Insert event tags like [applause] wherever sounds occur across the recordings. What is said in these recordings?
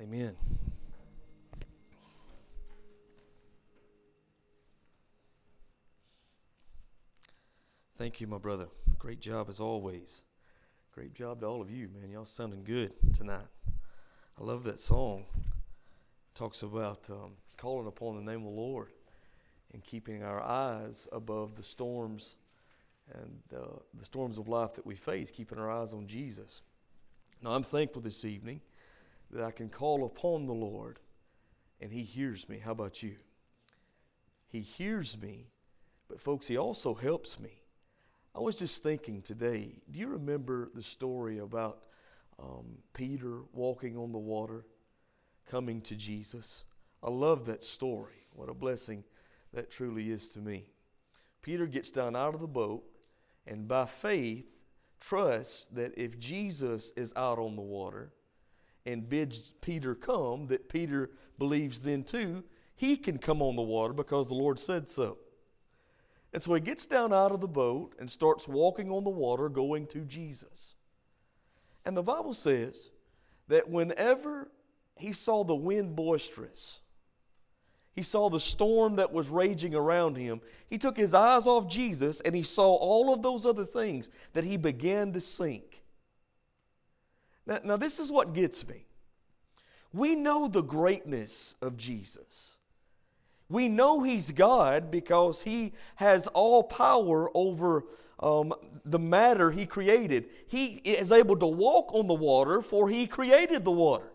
Amen. Thank you, my brother. Great job as always. Great job to all of you, man. Y'all sounding good tonight. I love that song. It talks about um, calling upon the name of the Lord and keeping our eyes above the storms and uh, the storms of life that we face, keeping our eyes on Jesus. Now, I'm thankful this evening that I can call upon the Lord and He hears me. How about you? He hears me, but folks, He also helps me. I was just thinking today, do you remember the story about um, Peter walking on the water, coming to Jesus? I love that story. What a blessing that truly is to me. Peter gets down out of the boat and by faith trusts that if Jesus is out on the water and bids Peter come, that Peter believes then too, he can come on the water because the Lord said so. And so he gets down out of the boat and starts walking on the water going to Jesus. And the Bible says that whenever he saw the wind boisterous, he saw the storm that was raging around him. He took his eyes off Jesus and he saw all of those other things that he began to sink. Now, now this is what gets me. We know the greatness of Jesus. We know He's God because He has all power over um, the matter He created. He is able to walk on the water, for He created the water.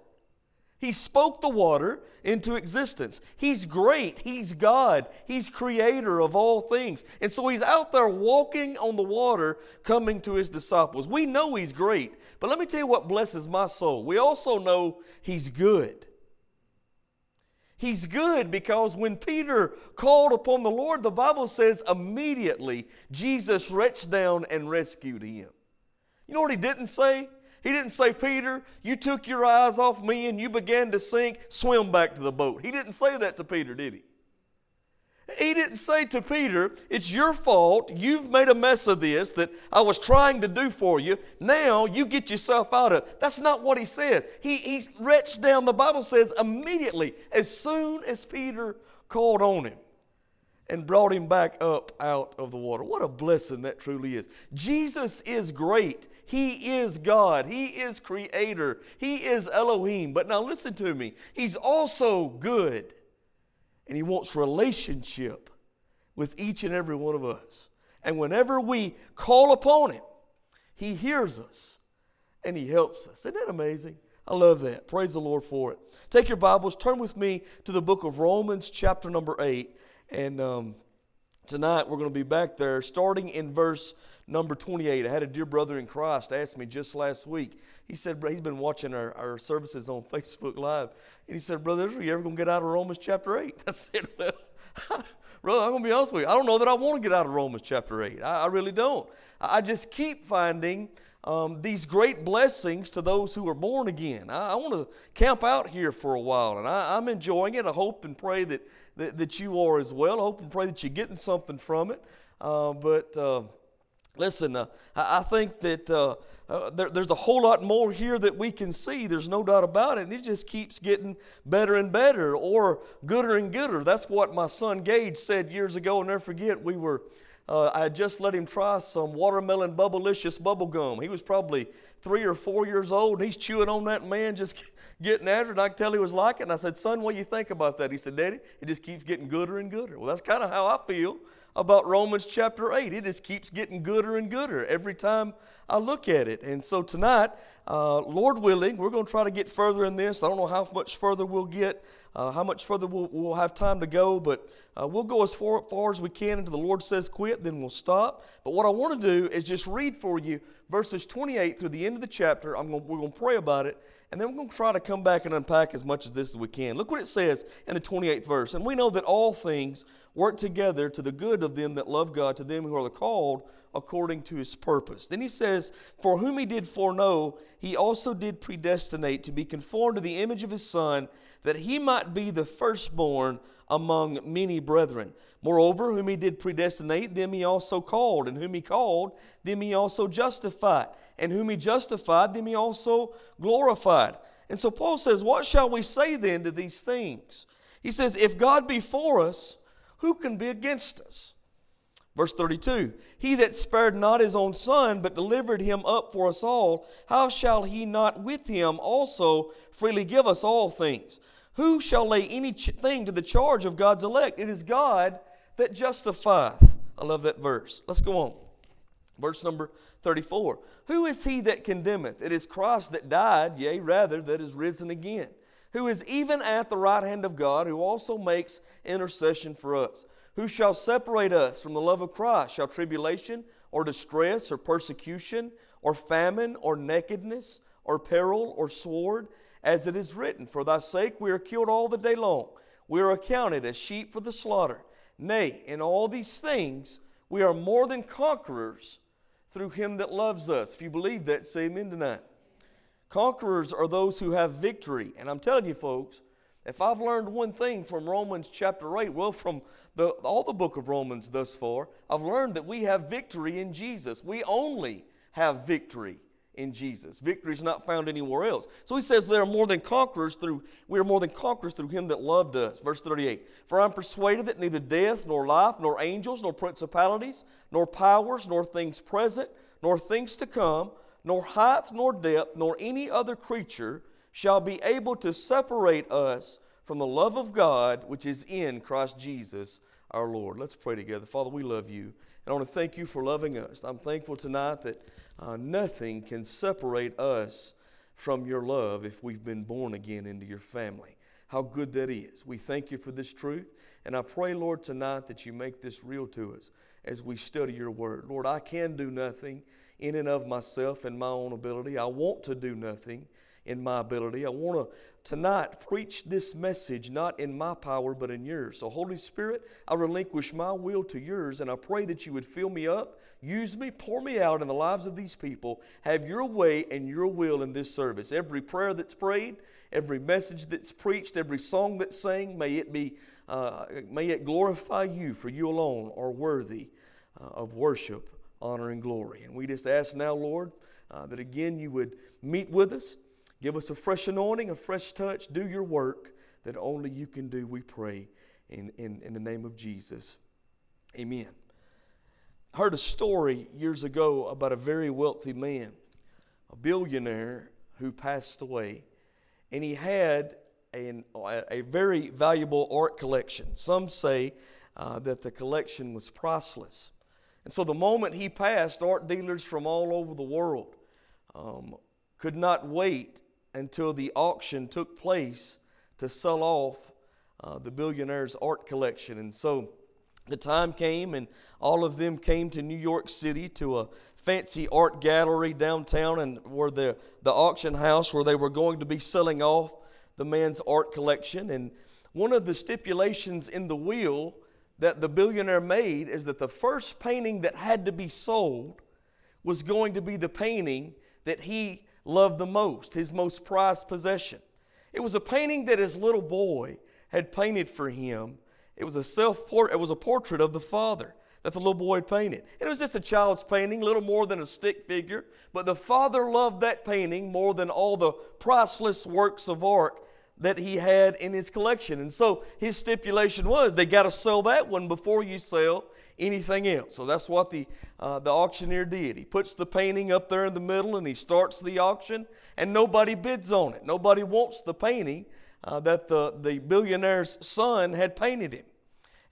He spoke the water into existence. He's great. He's God. He's creator of all things. And so he's out there walking on the water coming to his disciples. We know he's great. But let me tell you what blesses my soul. We also know he's good. He's good because when Peter called upon the Lord, the Bible says immediately Jesus reached down and rescued him. You know what he didn't say? He didn't say, Peter, you took your eyes off me and you began to sink, swim back to the boat. He didn't say that to Peter, did he? He didn't say to Peter, It's your fault. You've made a mess of this that I was trying to do for you. Now you get yourself out of it. That's not what he said. He, he reached down, the Bible says, immediately, as soon as Peter called on him and brought him back up out of the water. What a blessing that truly is. Jesus is great. He is God. He is creator. He is Elohim. But now listen to me. He's also good. And he wants relationship with each and every one of us. And whenever we call upon him, he hears us and he helps us. Isn't that amazing? I love that. Praise the Lord for it. Take your Bibles, turn with me to the book of Romans, chapter number 8. And um, tonight we're going to be back there starting in verse number 28. I had a dear brother in Christ ask me just last week. He said, he's been watching our, our services on [laughs] Facebook Live. And he said, Brother Israel, you ever going to get out of Romans chapter 8? [laughs] I said, Well, [laughs] brother, I'm going to be honest with you. I don't know that I want to get out of Romans chapter 8. I, I really don't. I just keep finding um, these great blessings to those who are born again. I, I want to camp out here for a while, and I, I'm enjoying it. I hope and pray that that, that you are as well. I hope and pray that you're getting something from it. Uh, but uh, listen, uh, I, I, think that uh, uh, there, there's a whole lot more here that we can see. There's no doubt about it. And it just keeps getting better and better or gooder and gooder. That's what my son Gage said years ago. And never forget. We were. Uh, I just let him try some watermelon bubblicious bubble gum. He was probably three or four years old. And he's chewing on that man, just [laughs] getting after it. and I could tell he was like it. And I said, Son, what do you think about that? He said, Daddy, it just keeps getting gooder and gooder. Well, that's kind of how I feel about Romans chapter 8. It just keeps getting gooder and gooder every time I look at it. And so tonight, uh, Lord willing, we're going to try to get further in this. I don't know how much further we'll get, uh, how much further we'll, we'll, have time to go, but uh, we'll go as far, far, as we can until the Lord says quit, then we'll stop. But what I want to do is just read for you verses 28 through the end of the chapter. I'm going, we're going to pray about it, and then we're going to try to come back and unpack as much of this as we can. Look what it says in the 28th verse. And we know that all things work together to the good of them that love God, to them who are called according to his purpose. Then he says, For whom he did foreknow, he also did predestinate to be conformed to the image of his Son, that he might be the firstborn among many brethren. Moreover, whom he did predestinate, them he also called, and whom he called, them he also justified, and whom he justified, them he also glorified. And so Paul says, What shall we say then to these things? He says, If God be for us, who can be against us? Verse 32 He that spared not his own son, but delivered him up for us all, how shall he not with him also freely give us all things? Who shall lay anything to the charge of God's elect? It is God that justifieth. I love that verse. Let's go on. Verse number 34 Who is he that condemneth? It is Christ that died, yea, rather, that is risen again, who is even at the right hand of God, who also makes intercession for us. Who shall separate us from the love of Christ? Shall tribulation, or distress, or persecution, or famine, or nakedness, or peril, or sword? As it is written, For thy sake we are killed all the day long. We are accounted as sheep for the slaughter. Nay, in all these things we are more than conquerors through him that loves us. If you believe that, say amen tonight. Conquerors are those who have victory. And I'm telling you, folks, if I've learned one thing from Romans chapter 8, well, from the, all the book of Romans thus far, I've learned that we have victory in Jesus. We only have victory in Jesus. Victory is not found anywhere else. So he says there are more than conquerors through we are more than conquerors through him that loved us. Verse 38. For I'm persuaded that neither death nor life nor angels nor principalities nor powers nor things present nor things to come nor height nor depth nor any other creature shall be able to separate us from the love of God which is in Christ Jesus our Lord. Let's pray together. Father, we love you. And I want to thank you for loving us. I'm thankful tonight that uh, nothing can separate us from your love if we've been born again into your family. How good that is. We thank you for this truth. And I pray, Lord, tonight that you make this real to us as we study your word. Lord, I can do nothing in and of myself and my own ability. I want to do nothing in my ability. I want to tonight preach this message not in my power but in yours. So, Holy Spirit, I relinquish my will to yours and I pray that you would fill me up, use me, pour me out in the lives of these people. Have your way and your will in this service. Every prayer that's prayed, every message that's preached, every song that's sang, may it be. Uh, may it glorify you, for you alone are worthy uh, of worship, honor, and glory. And we just ask now, Lord, uh, that again you would meet with us, Give us a fresh anointing, a fresh touch. Do your work that only you can do, we pray, in, in, in the name of Jesus. Amen. I heard a story years ago about a very wealthy man, a billionaire who passed away, and he had a, a very valuable art collection. Some say uh, that the collection was priceless. And so the moment he passed, art dealers from all over the world um, could not wait until the auction took place to sell off uh, the billionaire's art collection. And so the time came, and all of them came to New York City to a fancy art gallery downtown, and where the, the auction house where they were going to be selling off the man's art collection. And one of the stipulations in the will that the billionaire made is that the first painting that had to be sold was going to be the painting that he loved the most, his most prized possession. It was a painting that his little boy had painted for him. It was a self it was a portrait of the father that the little boy had painted. It was just a child's painting, little more than a stick figure, but the father loved that painting more than all the priceless works of art that he had in his collection. And so his stipulation was they got to sell that one before you sell anything else. So that's what the, uh, the auctioneer did. He puts the painting up there in the middle and he starts the auction, and nobody bids on it. Nobody wants the painting uh, that the, the billionaire's son had painted him.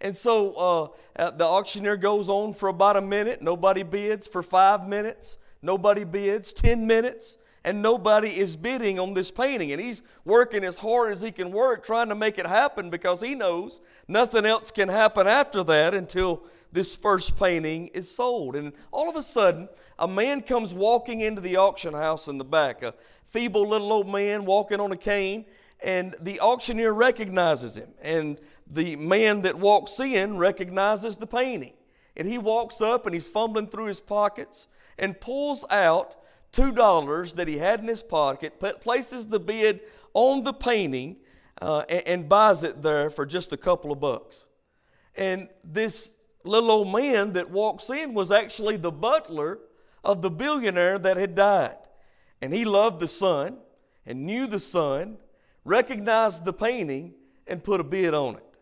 And so uh, uh, the auctioneer goes on for about a minute. Nobody bids for five minutes. Nobody bids. Ten minutes and nobody is bidding on this painting. And he's working as hard as he can work trying to make it happen because he knows nothing else can happen after that until this first painting is sold. And all of a sudden, a man comes walking into the auction house in the back, a feeble little old man walking on a cane, and the auctioneer recognizes him. And the man that walks in recognizes the painting. And he walks up and he's fumbling through his pockets and pulls out $2 that he had in his pocket, places the bid on the painting, uh, and, and buys it there for just a couple of bucks. And this little old man that walks in was actually the butler of the billionaire that had died. And he loved the son, and knew the son, recognized the painting, and put a bid on it.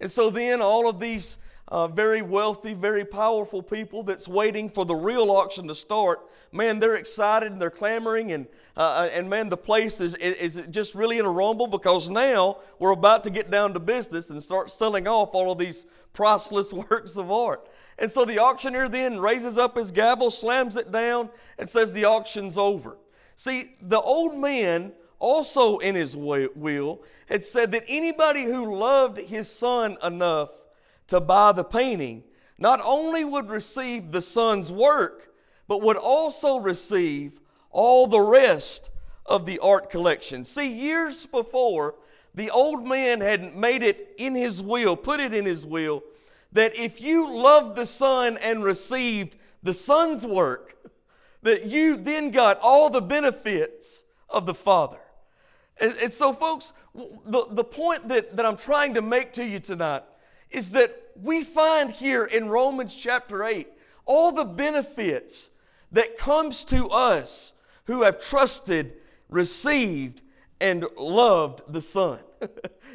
And so then all of these uh, very wealthy, very powerful people that's waiting for the real auction to start, man, they're excited and they're clamoring, and, uh, uh and man, the place is, is just really in a rumble because now we're about to get down to business and start selling off all of these priceless [laughs] works of art. And so the auctioneer then raises up his gavel, slams it down, and says the auction's over. See, the old man also in his will had said that anybody who loved his son enough to buy the painting not only would receive the son's work, but would also receive all the rest of the art collection. See, years before, the old man had made it in his will, put it in his will, that if you loved the son and received the son's work, that you then got all the benefits of the Father. And, and, so, folks, the, the point that, that I'm trying to make to you tonight is that we find here in Romans chapter 8 all the benefits that comes to us who have trusted, received, and loved the Son. [laughs]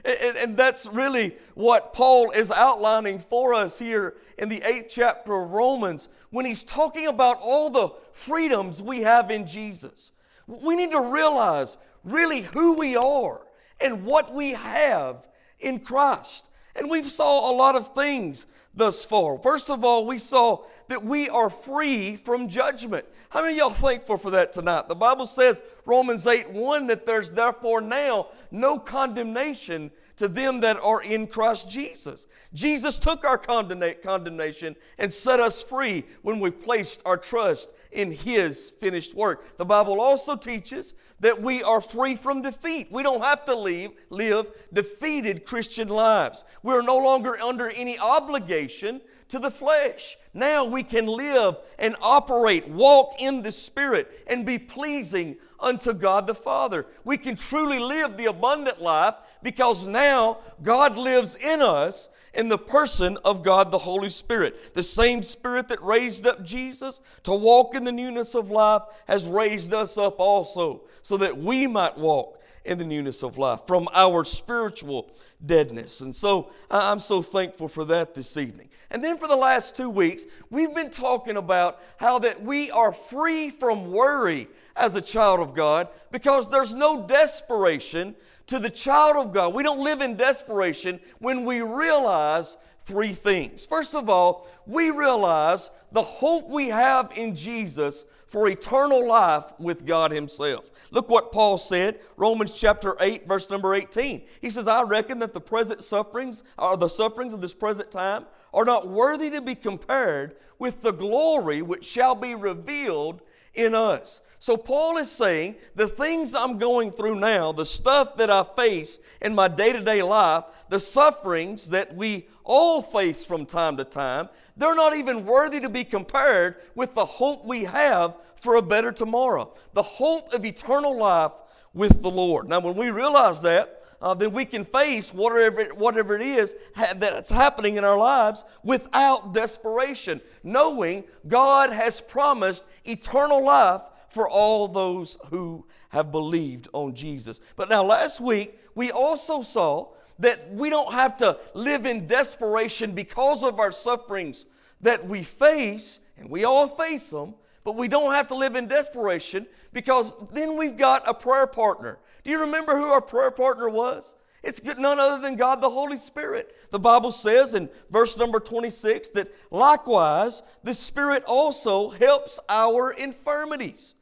and, and, that's really what Paul is outlining for us here in the eighth chapter of Romans when he's talking about all the freedoms we have in Jesus. We need to realize really who we are and what we have in Christ. And we've saw a lot of things thus far. First of all, we saw that we are free from judgment. How many of y'all thankful for that tonight? The Bible says, Romans 8 1, that there's therefore now no condemnation to them that are in Christ Jesus. Jesus took our condemnation and set us free when we placed our trust in His finished work. The Bible also teaches that we are free from defeat. We don't have to leave, live defeated Christian lives. We are no longer under any obligation to the flesh. Now we can live and operate, walk in the Spirit, and be pleasing unto God the Father. We can truly live the abundant life because now God lives in us in the person of God the Holy Spirit. The same Spirit that raised up Jesus to walk in the newness of life has raised us up also so that we might walk in the newness of life from our spiritual deadness. And so I'm so thankful for that this evening. And then for the last two weeks, we've been talking about how that we are free from worry as a child of God because there's no desperation to the child of God. We don't live in desperation when we realize three things. First of all, we realize the hope we have in Jesus for eternal life with God Himself. Look what Paul said, Romans chapter 8, verse number 18. He says, I reckon that the present sufferings, or the sufferings of this present time, are not worthy to be compared with the glory which shall be revealed in us. So, Paul is saying the things I'm going through now, the stuff that I face in my day to day life, the sufferings that we all face from time to time, they're not even worthy to be compared with the hope we have for a better tomorrow. The hope of eternal life with the Lord. Now, when we realize that, uh, then we can face whatever, whatever it is ha- that's happening in our lives without desperation, knowing God has promised eternal life for all those who have believed on Jesus. But now, last week, we also saw that we don't have to live in desperation because of our sufferings that we face, and we all face them, but we don't have to live in desperation because then we've got a prayer partner. Do you remember who our prayer partner was? It's none other than God the Holy Spirit. The Bible says in verse number 26 that likewise the Spirit also helps our infirmities.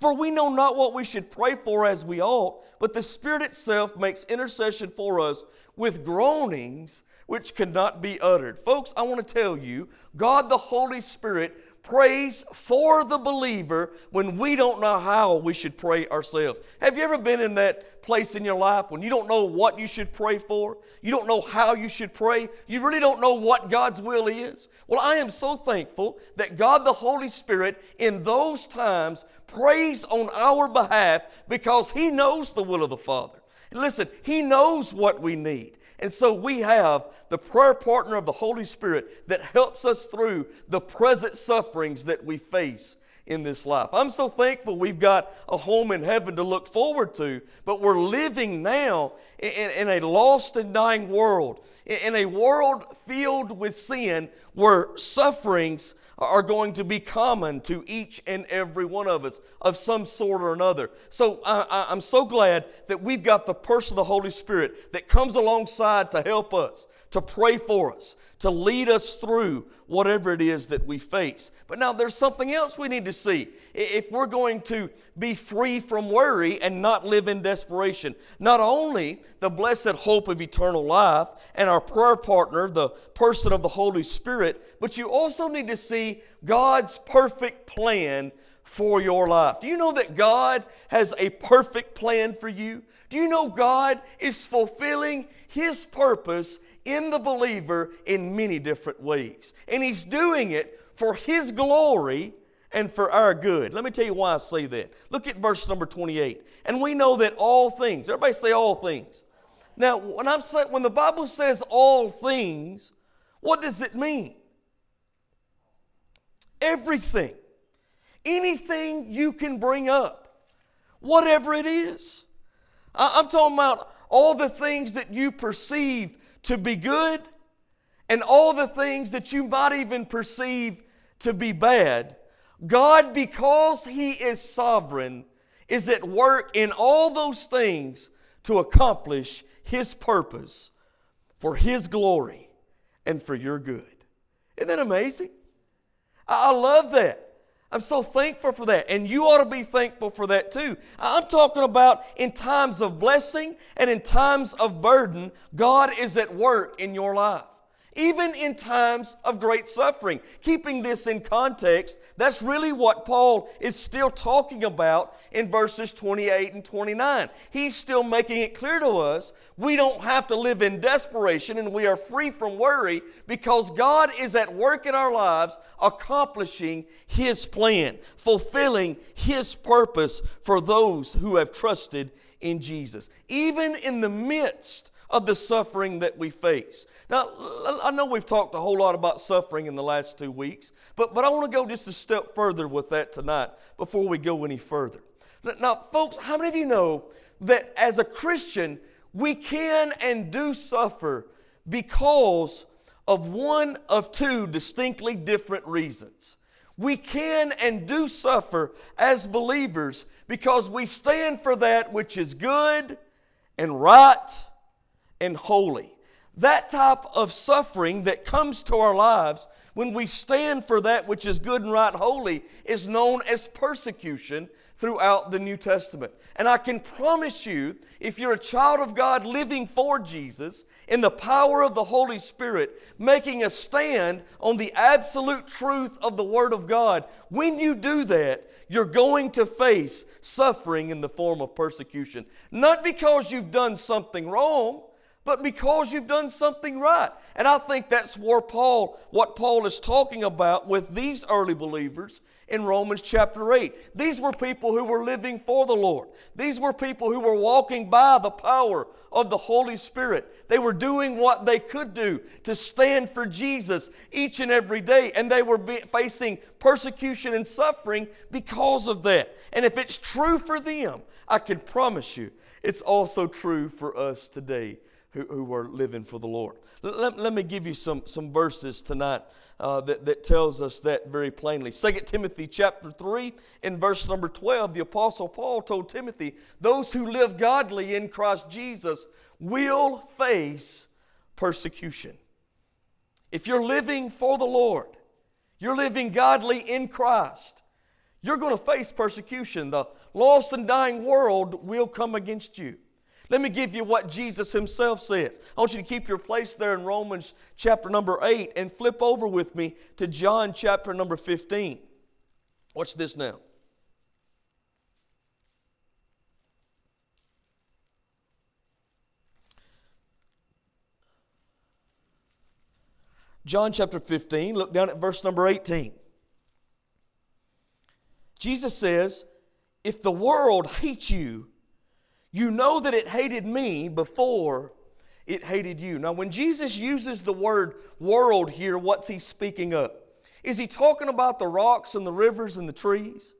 For we know not what we should pray for as we ought, but the Spirit itself makes intercession for us with groanings which cannot be uttered. Folks, I want to tell you, God the Holy Spirit prays for the believer when we don't know how we should pray ourselves. Have you ever been in that place in your life when you don't know what you should pray for? You don't know how you should pray? You really don't know what God's will is? Well, I am so thankful that God the Holy Spirit in those times prays on our behalf because He knows the will of the Father. Listen, He knows what we need. And so we have the prayer partner of the Holy Spirit that helps us through the present sufferings that we face in this life. I'm so thankful we've got a home in heaven to look forward to, but we're living now in, in a lost and dying world, in a world filled with sin where sufferings are going to be common to each and every one of us of some sort or another. So I, am so glad that we've got the person of the Holy Spirit that comes alongside to help us, to pray for us, to lead us through whatever it is that we face. But now there's something else we need to see. If we're going to be free from worry and not live in desperation, not only the blessed hope of eternal life and our prayer partner, the person of the Holy Spirit, but you also need to see God's perfect plan for your life. Do you know that God has a perfect plan for you? Do you know God is fulfilling His purpose in the believer in many different ways. And He's doing it for His glory and for our good. Let me tell you why I say that. Look at verse number 28. And we know that all things, everybody say all things. Now, when, I'm say, when the Bible says all things, what does it mean? Everything. Anything you can bring up, whatever it is. I'm talking about all the things that you perceive to be good and all the things that you might even perceive to be bad, God, because He is sovereign, is at work in all those things to accomplish His purpose for His glory and for your good. Isn't that amazing? I love that. I'm so thankful for that. And you ought to be thankful for that too. I'm talking about in times of blessing and in times of burden, God is at work in your life. Even in times of great suffering. Keeping this in context, that's really what Paul is still talking about in verses 28 and 29. He's still making it clear to us we don't have to live in desperation and we are free from worry because God is at work in our lives accomplishing His plan, fulfilling His purpose for those who have trusted in Jesus. Even in the midst of the suffering that we face. Now, I know we've talked a whole lot about suffering in the last two weeks, but, but I want to go just a step further with that tonight before we go any further. Now, folks, how many of you know that as a Christian, we can and do suffer because of one of two distinctly different reasons. We can and do suffer as believers because we stand for that which is good and right and holy. That type of suffering that comes to our lives when we stand for that which is good and right holy is known as persecution throughout the New Testament. And I can promise you, if you're a child of God living for Jesus, in the power of the Holy Spirit, making a stand on the absolute truth of the Word of God, when you do that, you're going to face suffering in the form of persecution. Not because you've done something wrong, but because you've done something right. And I think that's where Paul, what Paul is talking about with these early believers in Romans chapter 8. These were people who were living for the Lord. These were people who were walking by the power of the Holy Spirit. They were doing what they could do to stand for Jesus each and every day, and they were facing persecution and suffering because of that. And if it's true for them, I can promise you it's also true for us today who, who are living for the Lord. Let, let me give you some, some verses tonight uh, that, that tells us that very plainly. 2 Timothy chapter 3 in verse number 12, the Apostle Paul told Timothy, those who live godly in Christ Jesus will face persecution. If you're living for the Lord, you're living godly in Christ, you're going to face persecution. The lost and dying world will come against you. Let me give you what Jesus himself says. I want you to keep your place there in Romans chapter number 8 and flip over with me to John chapter number 15. Watch this now. John chapter 15, look down at verse number 18. Jesus says, If the world hates you, you know that it hated me before it hated you. Now, when Jesus uses the word world here, what's he speaking of? Is he talking about the rocks and the rivers and the trees?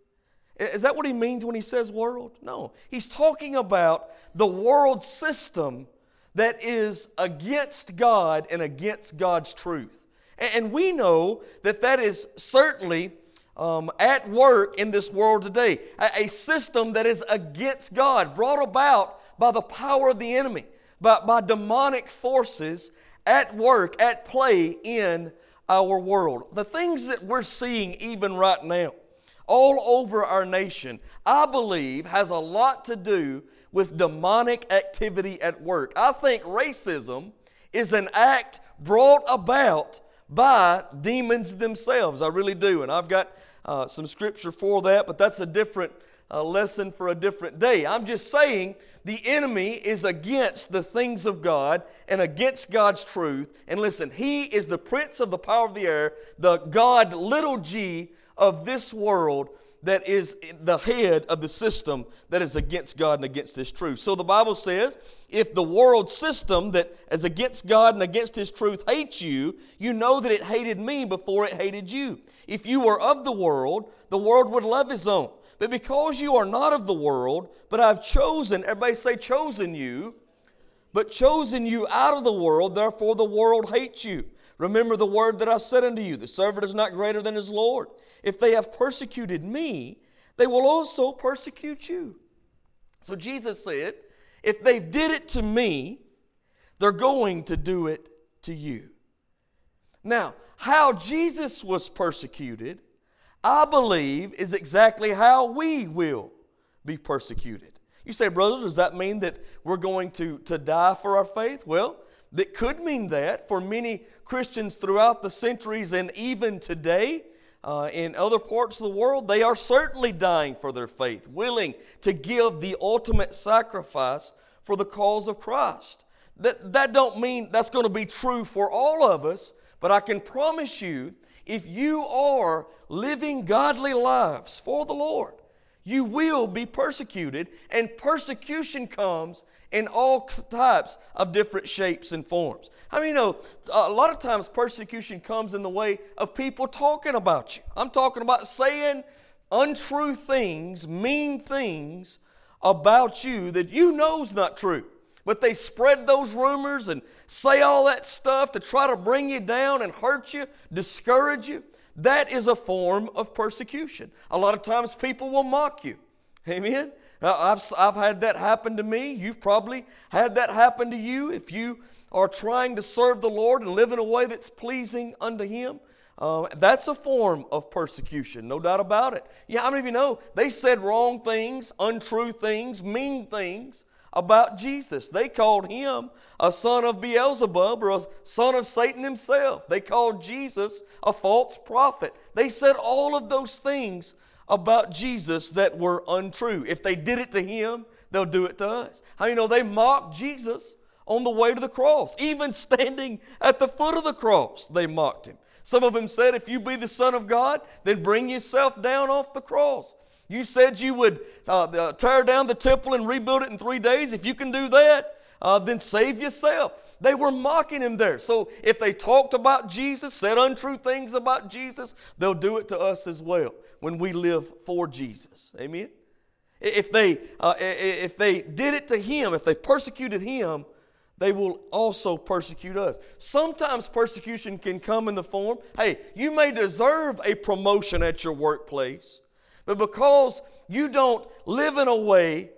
Is that what he means when he says world? No. He's talking about the world system that is against God and against God's truth. And we know that that is certainly um, at work in this world today. A, a, system that is against God, brought about by the power of the enemy, by, by demonic forces at work, at play in our world. The things that we're seeing even right now, all over our nation, I believe has a lot to do with demonic activity at work. I think racism is an act brought about by demons themselves. I really do. And I've got uh, some scripture for that, but that's a different uh, lesson for a different day. I'm just saying the enemy is against the things of God and against God's truth. And listen, he is the prince of the power of the air, the God, little g, of this world that is the head of the system that is against God and against His truth. So the Bible says if the world system that is against God and against His truth hates you, you know that it hated me before it hated you. If you were of the world, the world would love His own. But because you are not of the world, but I've chosen, everybody say, chosen you, but chosen you out of the world, therefore the world hates you. Remember the word that I said unto you the servant is not greater than his Lord. If they have persecuted me, they will also persecute you. So Jesus said, if they did it to me, they're going to do it to you. Now, how Jesus was persecuted, I believe, is exactly how we will be persecuted. You say, brother, does that mean that we're going to, to die for our faith? Well, that could mean that for many Christians throughout the centuries and even today uh, in other parts of the world, they are certainly dying for their faith, willing to give the ultimate sacrifice for the cause of Christ. That, that don't mean that's going to be true for all of us, but I can promise you, if you are living godly lives for the Lord, you will be persecuted, and persecution comes in all types of different shapes and forms. I mean, you know, a lot of times persecution comes in the way of people talking about you. I'm talking about saying untrue things, mean things about you that you know is not true. But they spread those rumors and say all that stuff to try to bring you down and hurt you, discourage you. That is a form of persecution. A lot of times people will mock you. Amen? I've, I've had that happen to me. You've probably had that happen to you if you are trying to serve the Lord and live in a way that's pleasing unto Him. Uh, that's a form of persecution, no doubt about it. Yeah, how many of you know they said wrong things, untrue things, mean things about Jesus? They called him a son of Beelzebub or a son of Satan himself. They called Jesus a false prophet. They said all of those things about Jesus that were untrue. If they did it to him, they'll do it to us. How you know they mocked Jesus on the way to the cross? Even standing at the foot of the cross, they mocked him. Some of them said, If you be the Son of God, then bring yourself down off the cross. You said you would uh, tear down the temple and rebuild it in three days. If you can do that, uh, then save yourself. They were mocking him there. So if they talked about Jesus, said untrue things about Jesus, they'll do it to us as well when we live for Jesus. Amen? If they, uh, if they did it to him, if they persecuted him, they will also persecute us. Sometimes persecution can come in the form hey, you may deserve a promotion at your workplace, but because you don't live in a way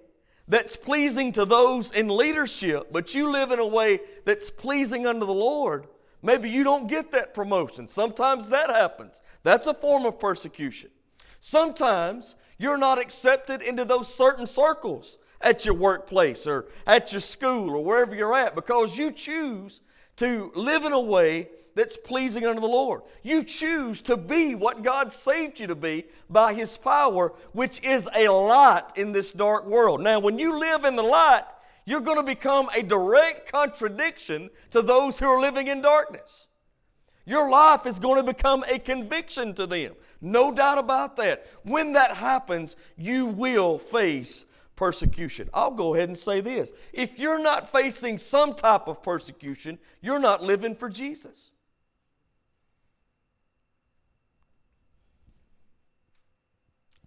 that's pleasing to those in leadership, but you live in a way that's pleasing unto the Lord, maybe you don't get that promotion. Sometimes that happens. That's a form of persecution. Sometimes you're not accepted into those certain circles at your workplace or at your school or wherever you're at because you choose to live in a way that's pleasing unto the Lord. You choose to be what God saved you to be by His power, which is a light in this dark world. Now, when you live in the light, you're going to become a direct contradiction to those who are living in darkness. Your life is going to become a conviction to them. No doubt about that. When that happens, you will face persecution. I'll go ahead and say this. If you're not facing some type of persecution, you're not living for Jesus.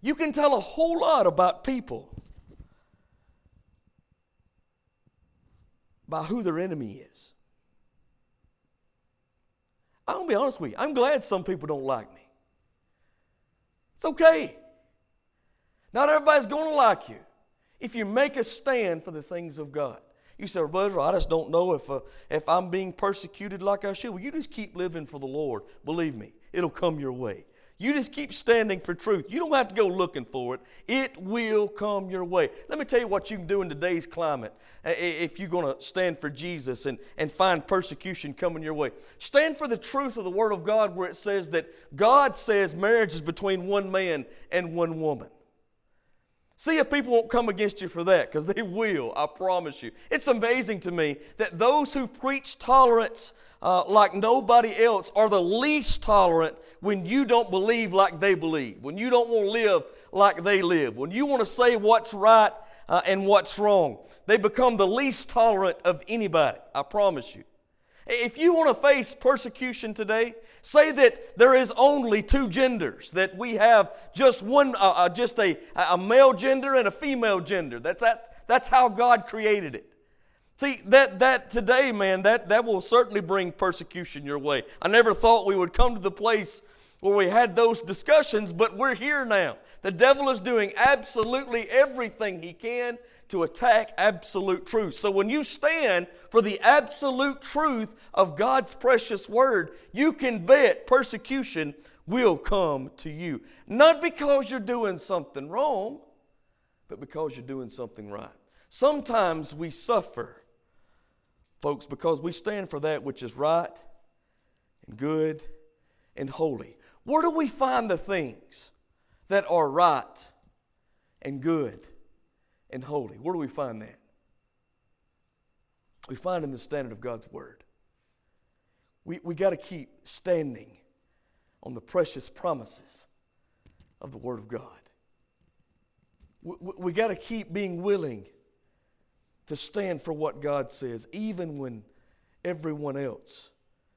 You can tell a whole lot about people by who their enemy is. I'm going to be honest with you. I'm glad some people don't like me. It's okay. Not everybody's going to like you if you make a stand for the things of God. You say, Brother, I just don't know if, uh, if I'm being persecuted like I should. Well, you just keep living for the Lord. Believe me, it'll come your way. You just keep standing for truth. You don't have to go looking for it. It will come your way. Let me tell you what you can do in today's climate uh, if you're going to stand for Jesus and, and find persecution coming your way. Stand for the truth of the Word of God where it says that God says marriage is between one man and one woman. See if people won't come against you for that, because they will, I promise you. It's amazing to me that those who preach tolerance uh, like nobody else are the least tolerant when you don't believe like they believe, when you don't want to live like they live, when you want to say what's right uh, and what's wrong. They become the least tolerant of anybody, I promise you. If you want to face persecution today, say that there is only two genders, that we have just one, uh, uh, just a, a male gender and a female gender. That's, that, that's how God created it. See, that, that today, man, that, that will certainly bring persecution your way. I never thought we would come to the place where we had those discussions, but we're here now. The devil is doing absolutely everything he can to attack absolute truth. So when you stand for the absolute truth of God's precious word, you can bet persecution will come to you. Not because you're doing something wrong, but because you're doing something right. Sometimes we suffer folks, because we stand for that which is right and good and holy. Where do we find the things that are right and good and holy? Where do we find that? We find in the standard of God's Word. We, we got to keep standing on the precious promises of the Word of God. We, we, we got to keep being willing to stand for what God says, even when everyone else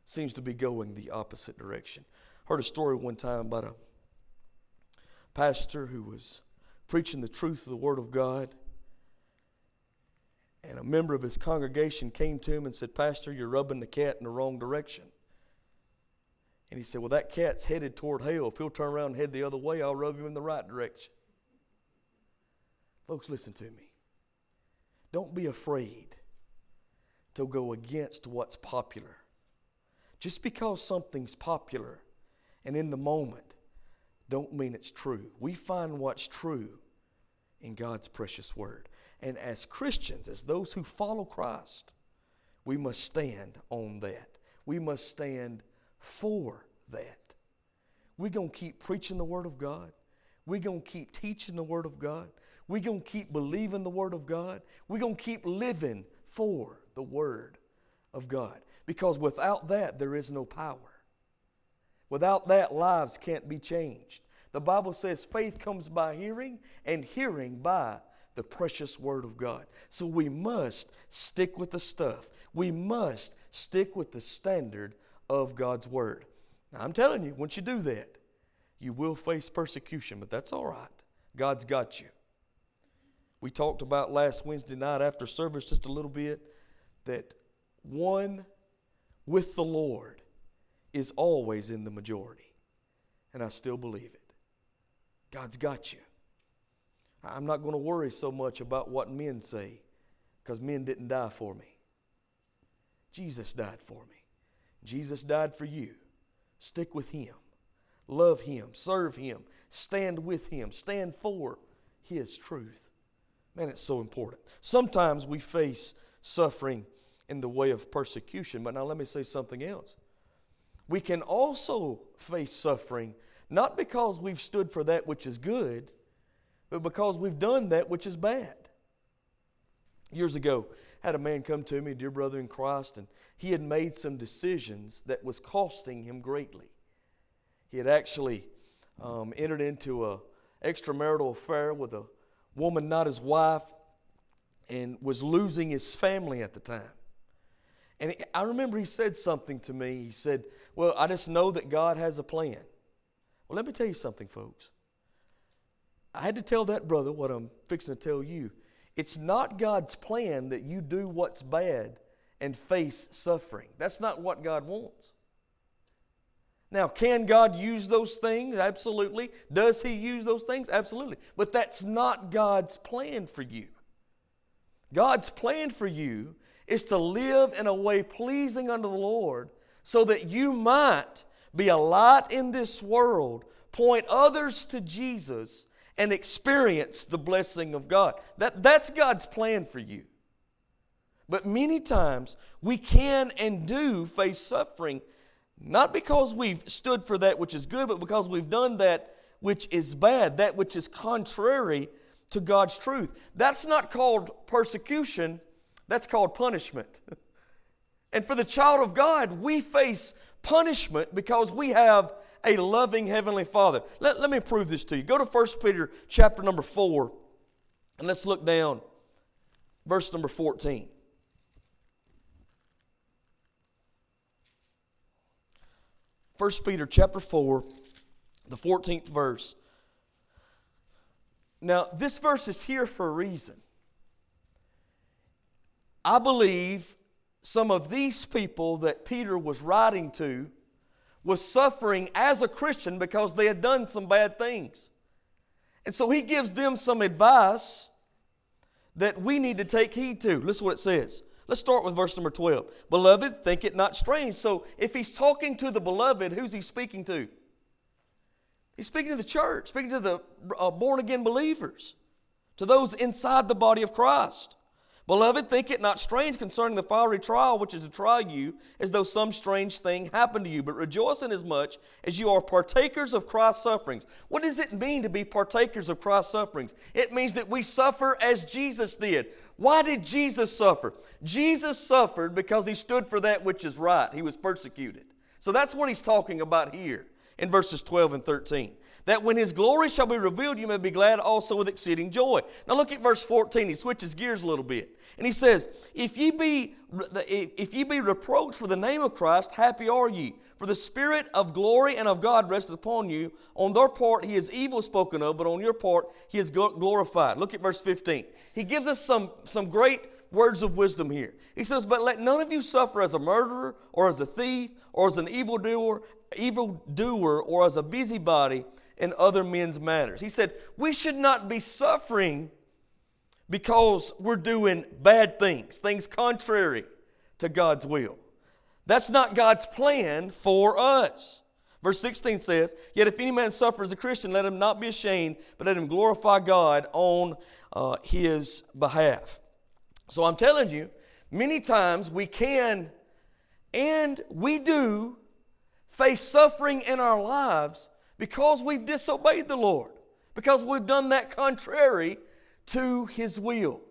seems to be going the opposite direction. Heard a story one time about a pastor who was preaching the truth of the Word of God. And a member of his congregation came to him and said, Pastor, you're rubbing the cat in the wrong direction. And he said, Well, that cat's headed toward hell. If he'll turn around and head the other way, I'll rub him in the right direction. Folks, listen to me. Don't be afraid to go against what's popular. Just because something's popular and in the moment don't mean it's true. We find what's true in God's precious word. And as Christians, as those who follow Christ, we must stand on that. We must stand for that. We're going to keep preaching the Word of God. We're going to keep teaching the Word of God. We're going to keep believing the Word of God. We're going to keep living for the Word of God. Because without that, there is no power. Without that, lives can't be changed. The Bible says faith comes by hearing, and hearing by the precious Word of God. So we must stick with the stuff. We must stick with the standard of God's Word. Now, I'm telling you, once you do that, you will face persecution, but that's all right. God's got you. We talked about last Wednesday night after service just a little bit that one with the Lord is always in the majority. And I still believe it. God's got you. I'm not going to worry so much about what men say because men didn't die for me. Jesus died for me. Jesus died for you. Stick with Him. Love Him. Serve Him. Stand with Him. Stand for His truth. Man, it's so important. Sometimes we face suffering in the way of persecution, but now let me say something else. We can also face suffering not because we've stood for that which is good, but because we've done that which is bad. Years ago, I had a man come to me, dear brother in Christ, and he had made some decisions that was costing him greatly. He had actually um, entered into a extramarital affair with a woman not his wife and was losing his family at the time. And I remember he said something to me. He said, Well, I just know that God has a plan. Well, let me tell you something, folks. I had to tell that brother what I'm fixing to tell you. It's not God's plan that you do what's bad and face suffering. That's not what God wants. Now, can God use those things? Absolutely. Does He use those things? Absolutely. But that's not God's plan for you. God's plan for you is to live in a way pleasing unto the Lord so that you might be a light in this world, point others to Jesus, and experience the blessing of God. That, that's God's plan for you. But many times we can and do face suffering not because we've stood for that which is good, but because we've done that which is bad, that which is contrary to God's truth. That's not called persecution, that's called punishment. [laughs] and for the child of God, we face punishment because we have a loving heavenly Father. Let, let me prove this to you. Go to 1 Peter chapter number 4, and let's look down, verse number 14. 1 Peter chapter 4, the 14th verse. Now, this verse is here for a reason. I believe some of these people that Peter was writing to was suffering as a Christian because they had done some bad things. And so he gives them some advice that we need to take heed to. Listen to what it says. Let's start with verse number 12. Beloved, think it not strange. So if he's talking to the beloved, who's he speaking to? He's speaking to the church, speaking to the uh, born again believers, to those inside the body of Christ. Beloved, think it not strange concerning the fiery trial which is to try you, as though some strange thing happened to you. But rejoice inasmuch as you are partakers of Christ's sufferings. What does it mean to be partakers of Christ's sufferings? It means that we suffer as Jesus did. Why did Jesus suffer? Jesus suffered because he stood for that which is right. He was persecuted. So that's what he's talking about here in verses 12 and 13 that when his glory shall be revealed, you may be glad also with exceeding joy. Now look at verse 14. He switches gears a little bit. And he says, If ye be, if ye be reproached for the name of Christ, happy are ye. For the Spirit of glory and of God resteth upon you. On their part he is evil spoken of, but on your part he is glorified. Look at verse 15. He gives us some, some great words of wisdom here. He says, But let none of you suffer as a murderer, or as a thief, or as an evildoer, evildoer, or as a busybody in other men's matters. He said, We should not be suffering because we're doing bad things, things contrary to God's will. That's not God's plan for us. Verse 16 says, Yet if any man suffer as a Christian, let him not be ashamed, but let him glorify God on uh, his behalf. So I'm telling you, many times we can and we do face suffering in our lives because we've disobeyed the Lord, because we've done that contrary to His will.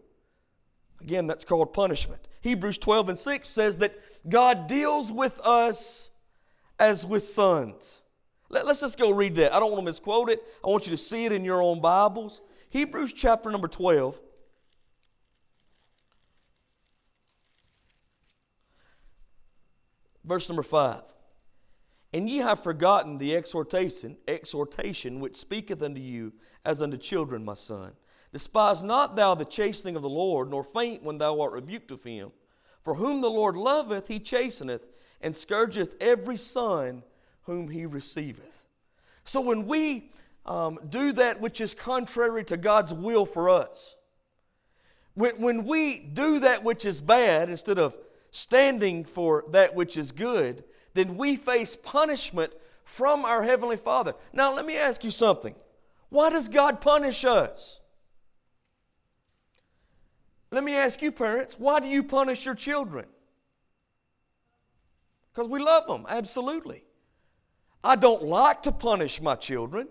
Again, that's called punishment. Hebrews 12 and 6 says that God deals with us as with sons. Let, us just go read that. I don't want to misquote it. I want you to see it in your own Bibles. Hebrews chapter number 12. Verse number 5. And ye have forgotten the exhortation, exhortation which speaketh unto you as unto children, my son. Despise not thou the chastening of the Lord, nor faint when thou art rebuked of him. For whom the Lord loveth, he chasteneth, and scourgeth every son whom he receiveth. So when we um, do that which is contrary to God's will for us, when, when we do that which is bad instead of standing for that which is good, then we face punishment from our Heavenly Father. Now, let me ask you something. Why does God punish us? Let me ask you, parents, why do you punish your children? Because we love them, absolutely. I don't like to punish my children.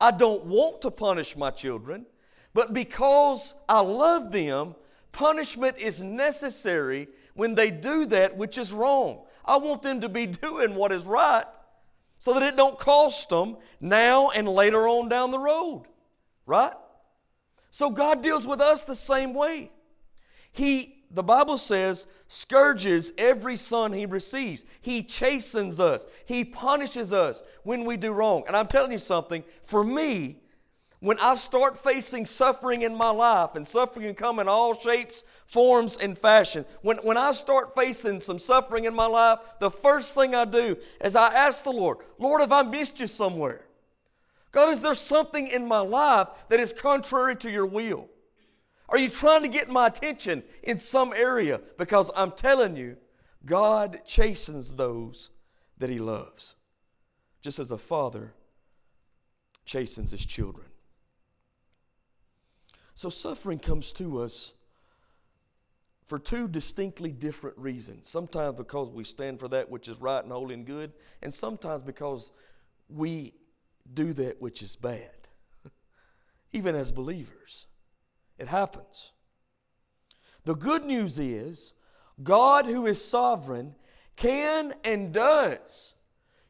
I don't want to punish my children. But because I love them, punishment is necessary when they do that which is wrong. I want them to be [laughs] doing what is right so that it don't cost them now and later on down the road. Right? So God deals with us the same way. He, the Bible says, scourges every son he receives. He chastens us. He punishes us when we do wrong. And I'm telling you something, for me, when I start facing suffering in my life, and suffering can come in all shapes, forms, and fashion, when, when I start facing some suffering in my life, the first thing I do is I ask the Lord, Lord, have I missed you somewhere? God, is there something in my life that is contrary to your will? Are you trying to get my attention in some area? Because I'm telling you, God chastens those that He loves, just as a father chastens his children. So suffering comes to us for two distinctly different reasons. Sometimes because we stand for that which is right and holy and good, and sometimes because we do that which is bad, [laughs] even as believers. It happens. The good news is God, who is sovereign, can and does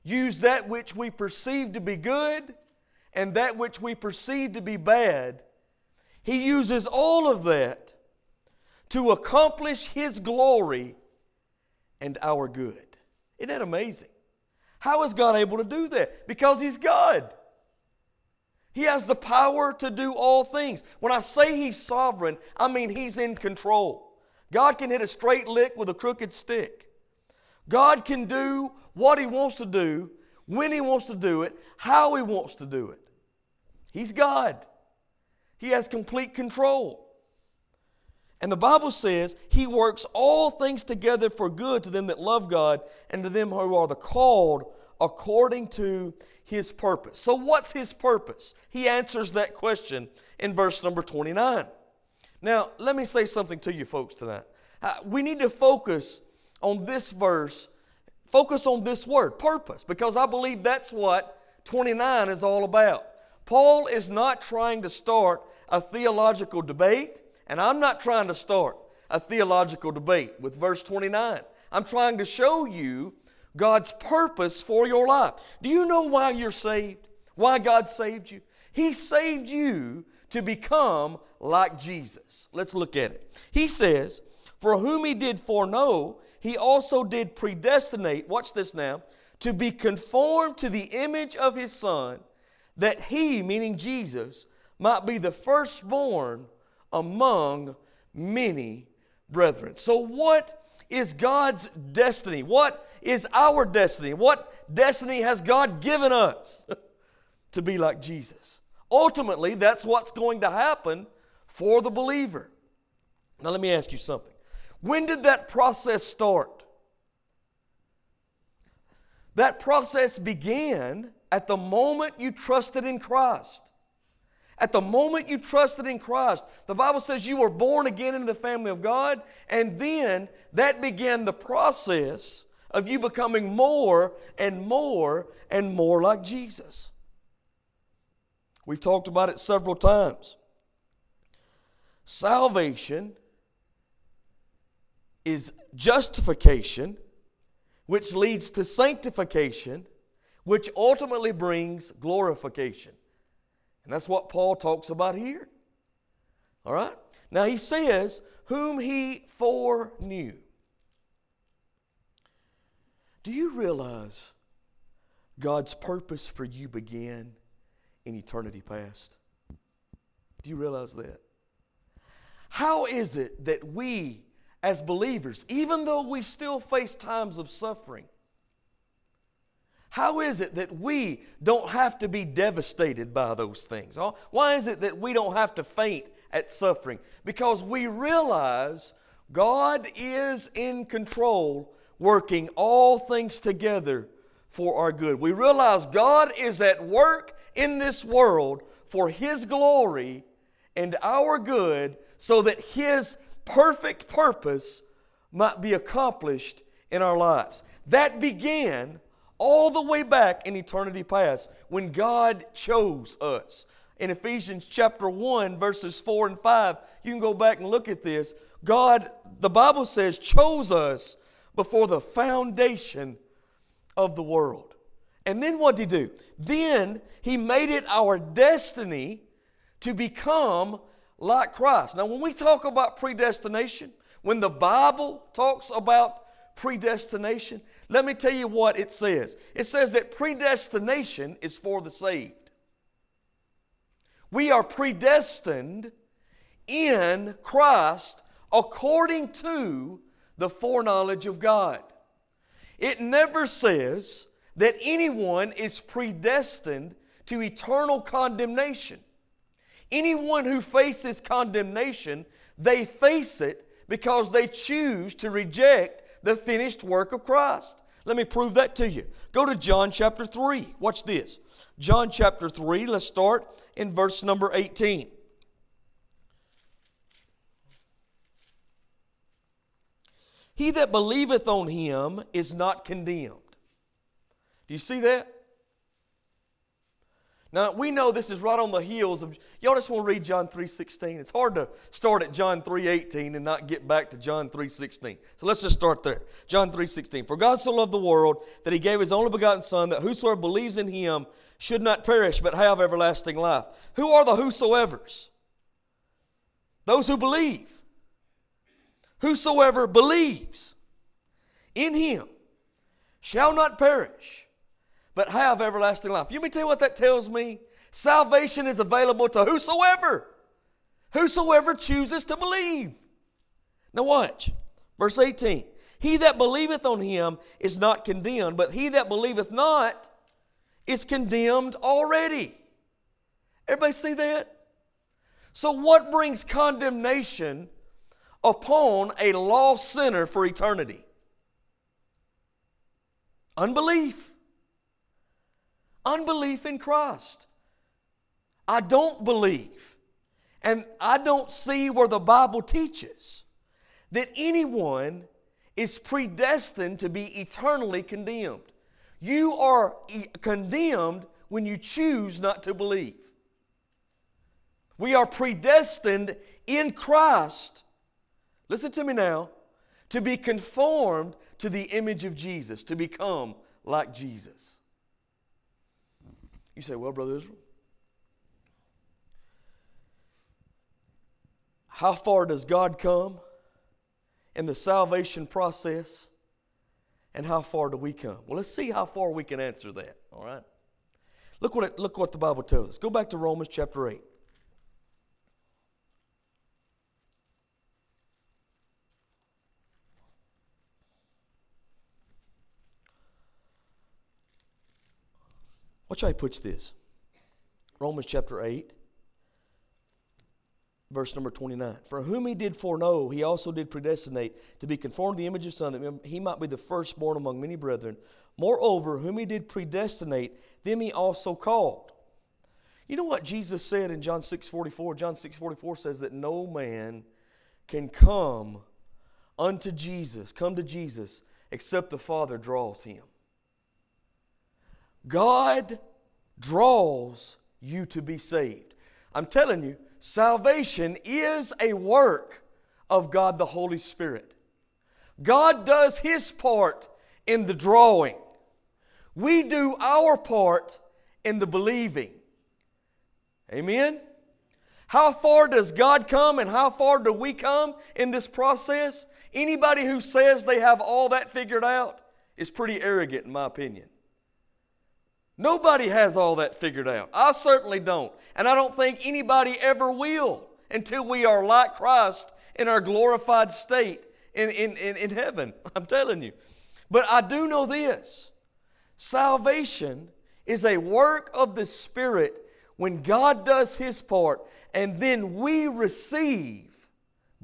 use that which we perceive to be good and that which we perceive to be bad. He uses all of that to accomplish His glory and our good. Isn't that amazing? How is God able to do that? Because He's God. He has the power to do all things. When I say He's sovereign, I mean He's in control. God can hit a straight lick with a crooked stick. God can do what He wants to do, when He wants to do it, how He wants to do it. He's God, He has complete control. And the Bible says He works all things together for good to them that love God and to them who are the called according to his purpose. So, what's his purpose? He answers that question in verse number 29. Now, let me say something to you folks tonight. Uh, we need to focus on this verse, focus on this word, purpose, because I believe that's what 29 is all about. Paul is not trying to start a theological debate, and I'm not trying to start a theological debate with verse 29. I'm trying to show you God's purpose for your life. Do you know why you're saved? Why God saved you? He saved you to become like Jesus. Let's look at it. He says, For whom he did foreknow, he also did predestinate, watch this now, to be conformed to the image of his Son, that he, meaning Jesus, might be the firstborn among many brethren. So, what is God's destiny? What is our destiny? What destiny has God given us? [laughs] to be like Jesus. Ultimately, that's what's going to happen for the believer. Now, let me ask you something. When did that process start? That process began at the moment you trusted in Christ. At the moment you trusted in Christ, the Bible says you were born again into the family of God, and then that began the process of you becoming more and more and more like Jesus. We've talked about it several times. Salvation is justification, which leads to sanctification, which ultimately brings glorification. And that's what Paul talks about here. All right? Now he says, whom he foreknew. Do you realize God's purpose for you began in eternity past? Do you realize that? How is it that we, as believers, even though we still face times of suffering, how is it that we don't have to be devastated by those things? Why is it that we don't have to faint at suffering? Because we realize God is in control, working all things together for our good. We realize God is at work in this world for His glory and our good so that His perfect purpose might be accomplished in our lives. That began all the way back in eternity past when God chose us. In Ephesians chapter 1, verses 4 and 5, you can go back and look at this. God, the Bible says, chose us before the foundation of the world. And then what did He do? Then He made it our destiny to become like Christ. Now, when we talk about predestination, when the Bible talks about predestination, let me tell you what it says. It says that predestination is for the saved. We are predestined in Christ according to the foreknowledge of God. It never says that anyone is predestined to eternal condemnation. Anyone who faces condemnation, they face it because they choose to reject the finished work of Christ. Let me prove that to you. Go to John chapter 3. Watch this. John chapter 3, let's start in verse number 18. He that believeth on him is not condemned. Do you see that? Now we know this is right on the heels of y'all just want to read John 3:16. It's hard to start at John 3:18 and not get back to John 3:16. So let's just start there. John 3:16. For God so loved the world that he gave his only begotten son that whosoever believes in him should not perish but have everlasting life. Who are the whosoevers? Those who believe. Whosoever believes in him shall not perish, but have everlasting life. You me tell you what that tells me? Salvation is available to whosoever. Whosoever chooses to believe. Now watch. Verse 18. He that believeth on him is not condemned, but he that believeth not is condemned already. Everybody see that? So, what brings condemnation upon a lost sinner for eternity? Unbelief. Unbelief in Christ. I don't believe. And I don't see where the Bible teaches that anyone is predestined to be eternally condemned. You are e- condemned when you choose not to believe. We are predestined in Christ listen to me now, to be conformed to the image of Jesus, to become like Jesus. You say, well, Brother Israel, how far does God come in the salvation process? And how far do we come? Well, let's see how far we can answer that, all right? Look what, it, look what the Bible tells us. Go back to Romans chapter 8. Watch how he puts this. Romans chapter 8, verse number 29. For whom he did foreknow, he also did predestinate to be conformed to the image of Son, that he might be the firstborn among many brethren. Moreover, whom he did predestinate, them he also called. You know what Jesus said in John 6 44? John 6 44 says that no man can come unto Jesus, come to Jesus, except the Father draws him. God draws you to be saved. I'm telling you, salvation is a work of God the Holy Spirit. God does His part in the drawing, we do our part in the believing. Amen? How far does God come and how far do we come in this process? Anybody who says they have all that figured out is pretty arrogant, in my opinion. Nobody has all that figured out. I certainly don't. And I don't think anybody ever will until we are like Christ in our glorified state in, in, in, in heaven. [laughs] I'm telling you. But I do know this salvation is a work of the Spirit when God does His part, and then we receive,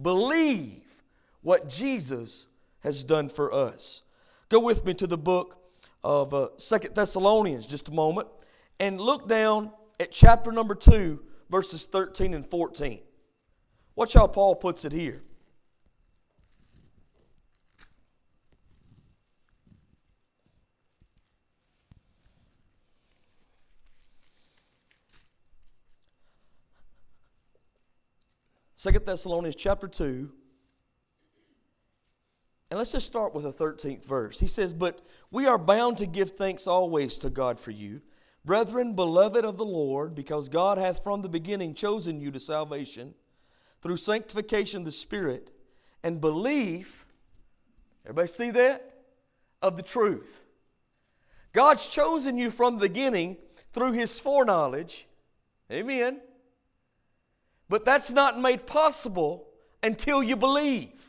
believe what Jesus has done for us. Go with me to the book of uh, Second Thessalonians just a moment and look down at chapter number 2, verses 13 and 14. Watch how Paul puts it here. Second Thessalonians chapter 2, and let's just start with the 13th verse. He says, But we are bound to give thanks always to God for you, brethren, beloved of the Lord, because God hath from the beginning chosen you to salvation through sanctification of the Spirit and belief. Everybody see that? Of the truth. God's chosen you from the beginning through His foreknowledge. Amen. But that's not made possible until you believe.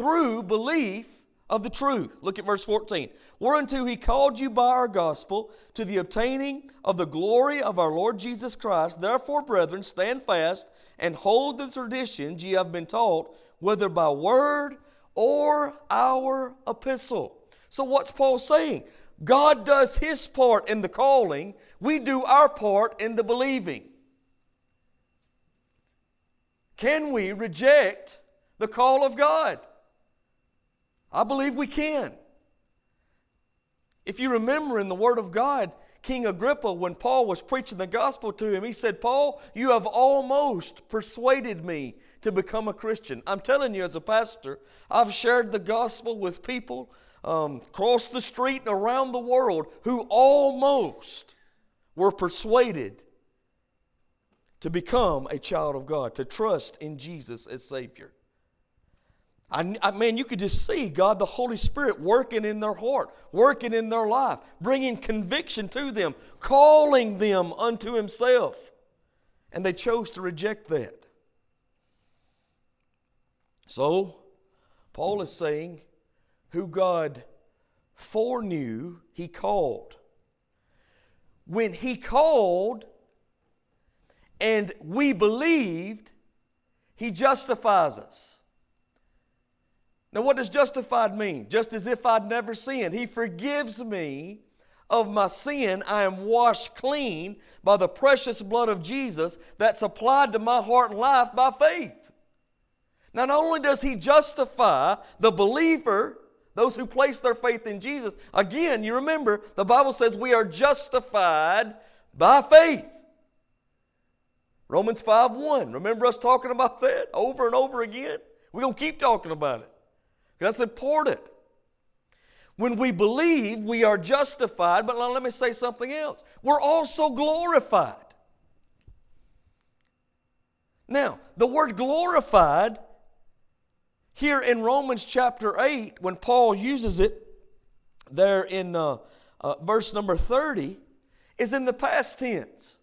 Through belief of the truth. Look at verse 14. Whereunto he called you by our gospel to the obtaining of the glory of our Lord Jesus Christ. Therefore, brethren, stand fast and hold the traditions ye have been taught, whether by word or our epistle. So, what's Paul saying? God does his part in the calling, we do our part in the believing. Can we reject the call of God? I believe we can. If you remember in the Word of God, King Agrippa, when Paul was preaching the gospel to him, he said, Paul, you have almost persuaded me to become a Christian. I'm telling you, as a pastor, I've shared the gospel with people um, across the street and around the world who almost were persuaded to become a child of God, to trust in Jesus as Savior. I, I, man, you could just see God, the Holy Spirit, working in their heart, working in their life, bringing conviction to them, calling them unto Himself. And they chose to reject that. So, Paul is saying, who God foreknew, He called. When He called and we believed, He justifies us. Now, what does justified mean? Just as if I'd never sinned. He forgives me of my sin. I am washed clean by the precious blood of Jesus that's applied to my heart and life by faith. Now, not only does He justify the believer, those who place their faith in Jesus, again, you remember, the Bible says we are justified by faith. Romans 5 1. Remember us talking about that over and over again? We're going to keep talking about it. That's important. When we believe, we are justified, but let me say something else. We're also glorified. Now, the word glorified here in Romans chapter 8, when Paul uses it there in uh, uh, verse number 30, is in the past tense.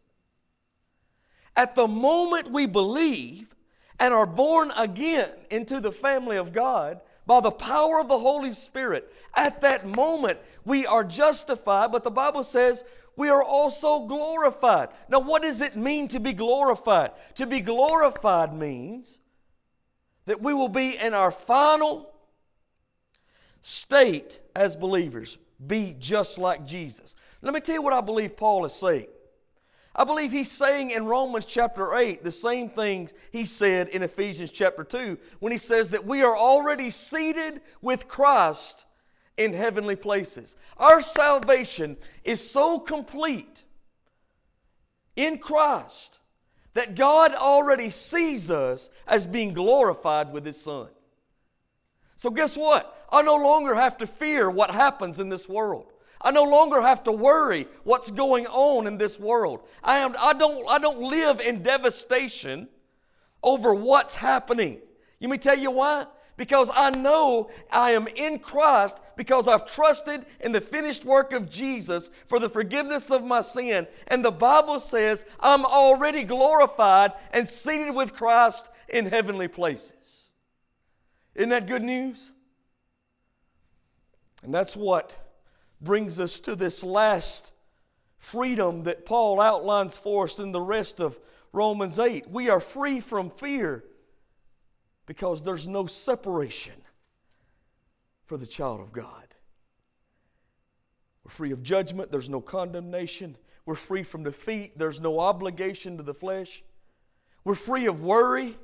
At the moment we believe and are born again into the family of God, by the power of the Holy Spirit. At that moment, we are justified, but the Bible says we are also glorified. Now, what does it mean to be glorified? To be glorified means that we will be in our final state as believers, be just like Jesus. Let me tell you what I believe Paul is saying. I believe he's saying in Romans chapter 8 the same things he said in Ephesians chapter 2 when he says that we are already seated with Christ in heavenly places. Our salvation is so complete in Christ that God already sees us as being glorified with His Son. So, guess what? I no longer have to fear what happens in this world. I no longer have to worry what's going on in this world. I, am, I, don't, I don't live in devastation over what's happening. Let me tell you why? Because I know I am in Christ because I've trusted in the finished work of Jesus for the forgiveness of my sin. And the Bible says I'm already glorified and seated with Christ in heavenly places. Isn't that good news? And that's what brings us to this last freedom that Paul outlines for us in the rest of Romans 8. We are free from fear because there's no separation for the child of God. We're free of judgment, there's no condemnation. We're free from defeat, there's no obligation to the flesh. We're free of worry,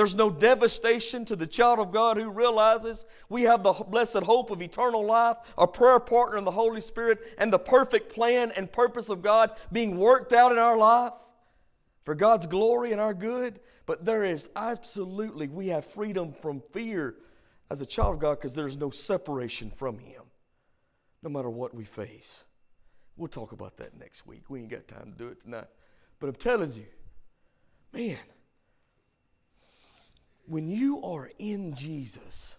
there's no devastation to the child of God who realizes we have the blessed hope of eternal life, a prayer partner in the Holy Spirit, and the perfect plan and purpose of God being worked out in our life for God's glory and our good. But there is absolutely, we have freedom from fear as a child of God because there's no separation from Him, no matter what we face. We'll talk about that next week. We ain't got time to do it tonight. But I'm telling you, man when you are in Jesus,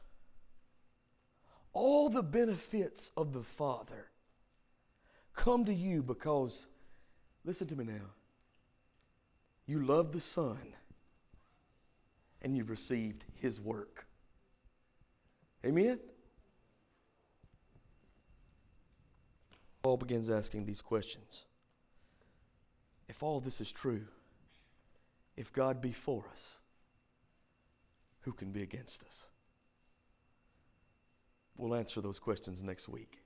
all the benefits of the Father come to you because, listen to me now, You love the Son, and you've received His work. Amen? Paul begins asking these questions. If all this is true, if God be for us, who can be against us? We'll answer those questions next week.